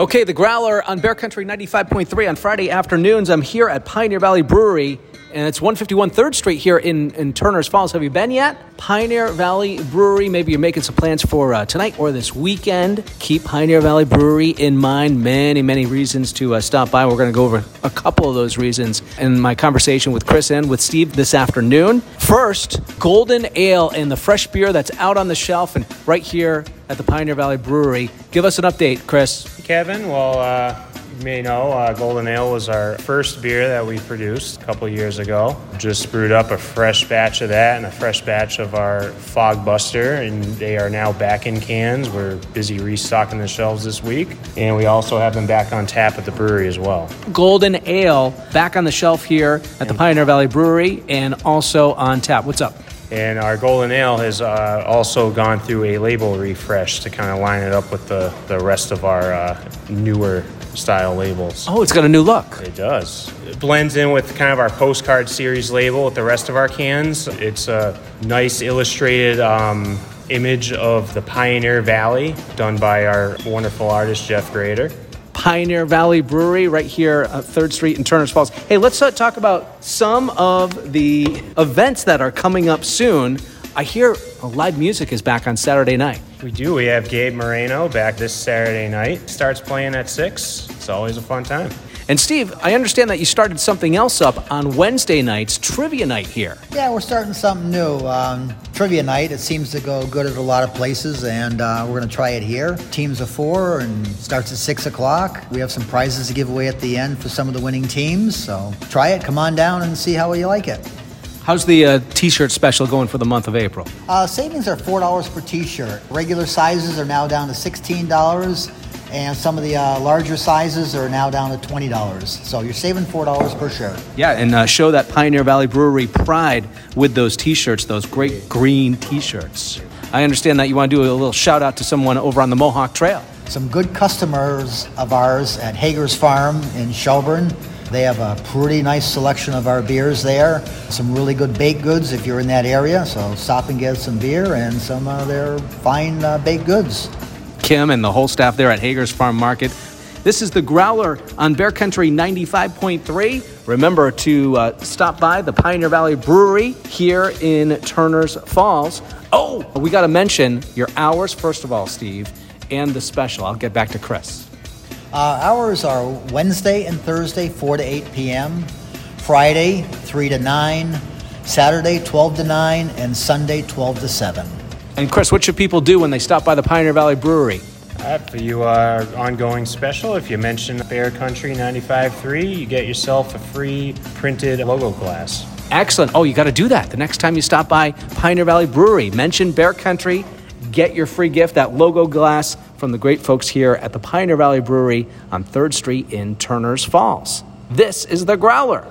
Okay, the Growler on Bear Country 95.3 on Friday afternoons. I'm here at Pioneer Valley Brewery, and it's 151 3rd Street here in, in Turner's Falls. Have you been yet? Pioneer Valley Brewery. Maybe you're making some plans for uh, tonight or this weekend. Keep Pioneer Valley Brewery in mind. Many, many reasons to uh, stop by. We're going to go over a couple of those reasons in my conversation with Chris and with Steve this afternoon. First, Golden Ale and the fresh beer that's out on the shelf and right here at the Pioneer Valley Brewery. Give us an update, Chris. Kevin. Well, uh, you may know uh, Golden Ale was our first beer that we produced a couple years ago. Just brewed up a fresh batch of that and a fresh batch of our Fog Buster, and they are now back in cans. We're busy restocking the shelves this week, and we also have them back on tap at the brewery as well. Golden Ale back on the shelf here at the Pioneer Valley Brewery and also on tap. What's up? And our Golden Ale has uh, also gone through a label refresh to kind of line it up with the, the rest of our uh, newer style labels. Oh, it's got a new look. It does. It blends in with kind of our postcard series label with the rest of our cans. It's a nice illustrated um, image of the Pioneer Valley done by our wonderful artist, Jeff Grader. Pioneer Valley Brewery right here at 3rd Street in Turner's Falls. Hey, let's uh, talk about some of the events that are coming up soon. I hear live music is back on Saturday night. We do. We have Gabe Moreno back this Saturday night. Starts playing at 6. It's always a fun time. And Steve, I understand that you started something else up on Wednesday nights, trivia night here. Yeah, we're starting something new. Um, trivia night. It seems to go good at a lot of places, and uh, we're going to try it here. Teams of four, and starts at six o'clock. We have some prizes to give away at the end for some of the winning teams. So try it. Come on down and see how you like it. How's the uh, t-shirt special going for the month of April? Uh, savings are four dollars per T-shirt. Regular sizes are now down to sixteen dollars and some of the uh, larger sizes are now down to $20. So you're saving $4 per shirt. Yeah, and uh, show that Pioneer Valley Brewery pride with those t shirts, those great green t shirts. I understand that you want to do a little shout out to someone over on the Mohawk Trail. Some good customers of ours at Hager's Farm in Shelburne. They have a pretty nice selection of our beers there. Some really good baked goods if you're in that area. So stop and get some beer and some of their fine uh, baked goods. Kim and the whole staff there at Hager's Farm Market. This is the Growler on Bear Country 95.3. Remember to uh, stop by the Pioneer Valley Brewery here in Turner's Falls. Oh, we got to mention your hours, first of all, Steve, and the special. I'll get back to Chris. Uh, hours are Wednesday and Thursday, 4 to 8 p.m., Friday, 3 to 9, Saturday, 12 to 9, and Sunday, 12 to 7. And Chris, what should people do when they stop by the Pioneer Valley Brewery? Uh, for you, our ongoing special, if you mention Bear Country 95.3, you get yourself a free printed logo glass. Excellent. Oh, you got to do that the next time you stop by Pioneer Valley Brewery. Mention Bear Country, get your free gift, that logo glass from the great folks here at the Pioneer Valley Brewery on 3rd Street in Turner's Falls. This is the Growler.